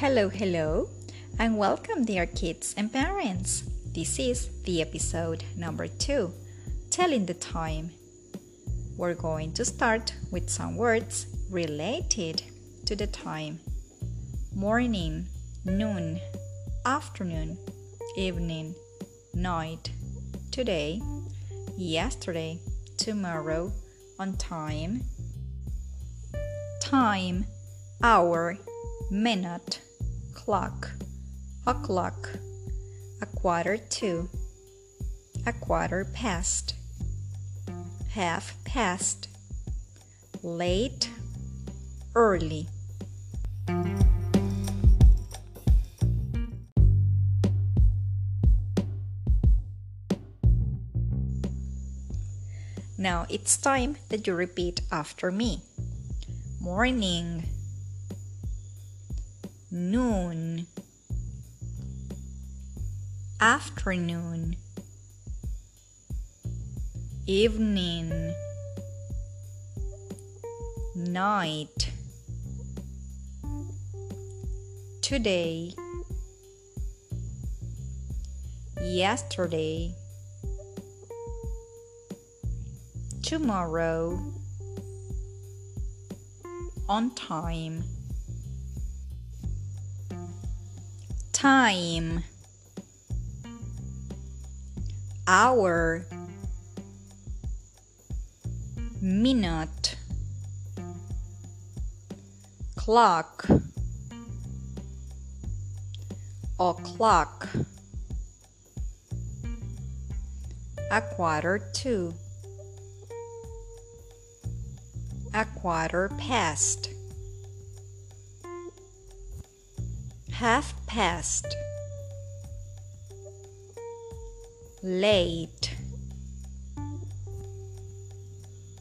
Hello, hello, and welcome, dear kids and parents. This is the episode number two, Telling the Time. We're going to start with some words related to the time morning, noon, afternoon, evening, night, today, yesterday, tomorrow, on time, time, hour, minute clock, o'clock, a quarter to, a quarter past, half past, late, early. Now it's time that you repeat after me. Morning noon, afternoon, evening, night, today, yesterday, tomorrow, on time. Time hour minute clock o'clock a quarter to a quarter past half past, late,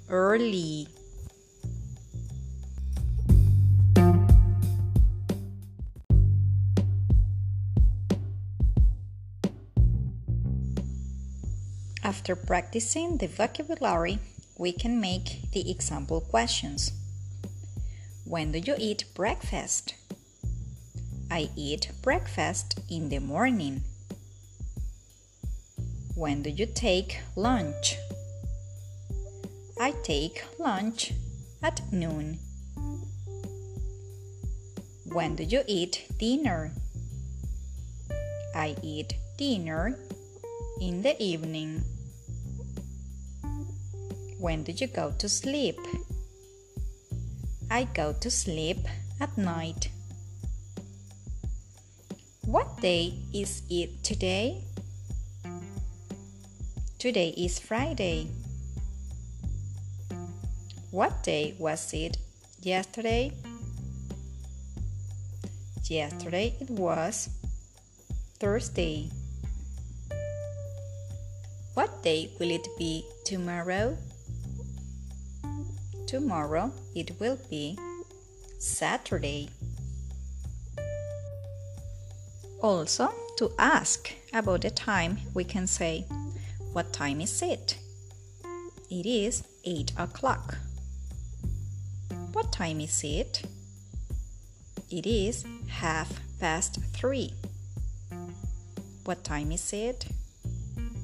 early. After practicing the vocabulary, we can make the example questions. When do you eat breakfast? I eat breakfast in the morning. When do you take lunch? I take lunch at noon. When do you eat dinner? I eat dinner in the evening. When do you go to sleep? I go to sleep at night. What day is it today? Today is Friday. What day was it yesterday? Yesterday it was Thursday. What day will it be tomorrow? Tomorrow it will be Saturday. Also, to ask about the time, we can say, What time is it? It is 8 o'clock. What time is it? It is half past 3. What time is it?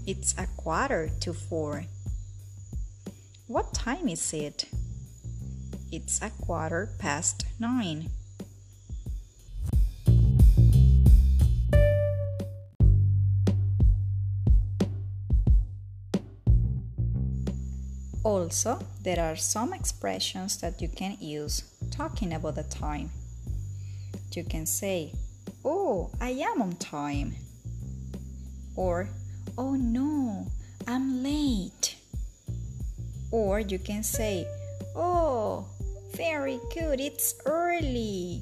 It's a quarter to 4. What time is it? It's a quarter past 9. Also, there are some expressions that you can use talking about the time. You can say, Oh, I am on time. Or, Oh no, I'm late. Or you can say, Oh, very good, it's early.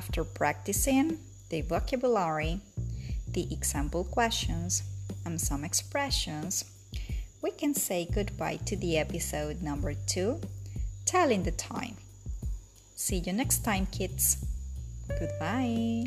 After practicing the vocabulary, the example questions, and some expressions, we can say goodbye to the episode number two, Telling the Time. See you next time, kids. Goodbye.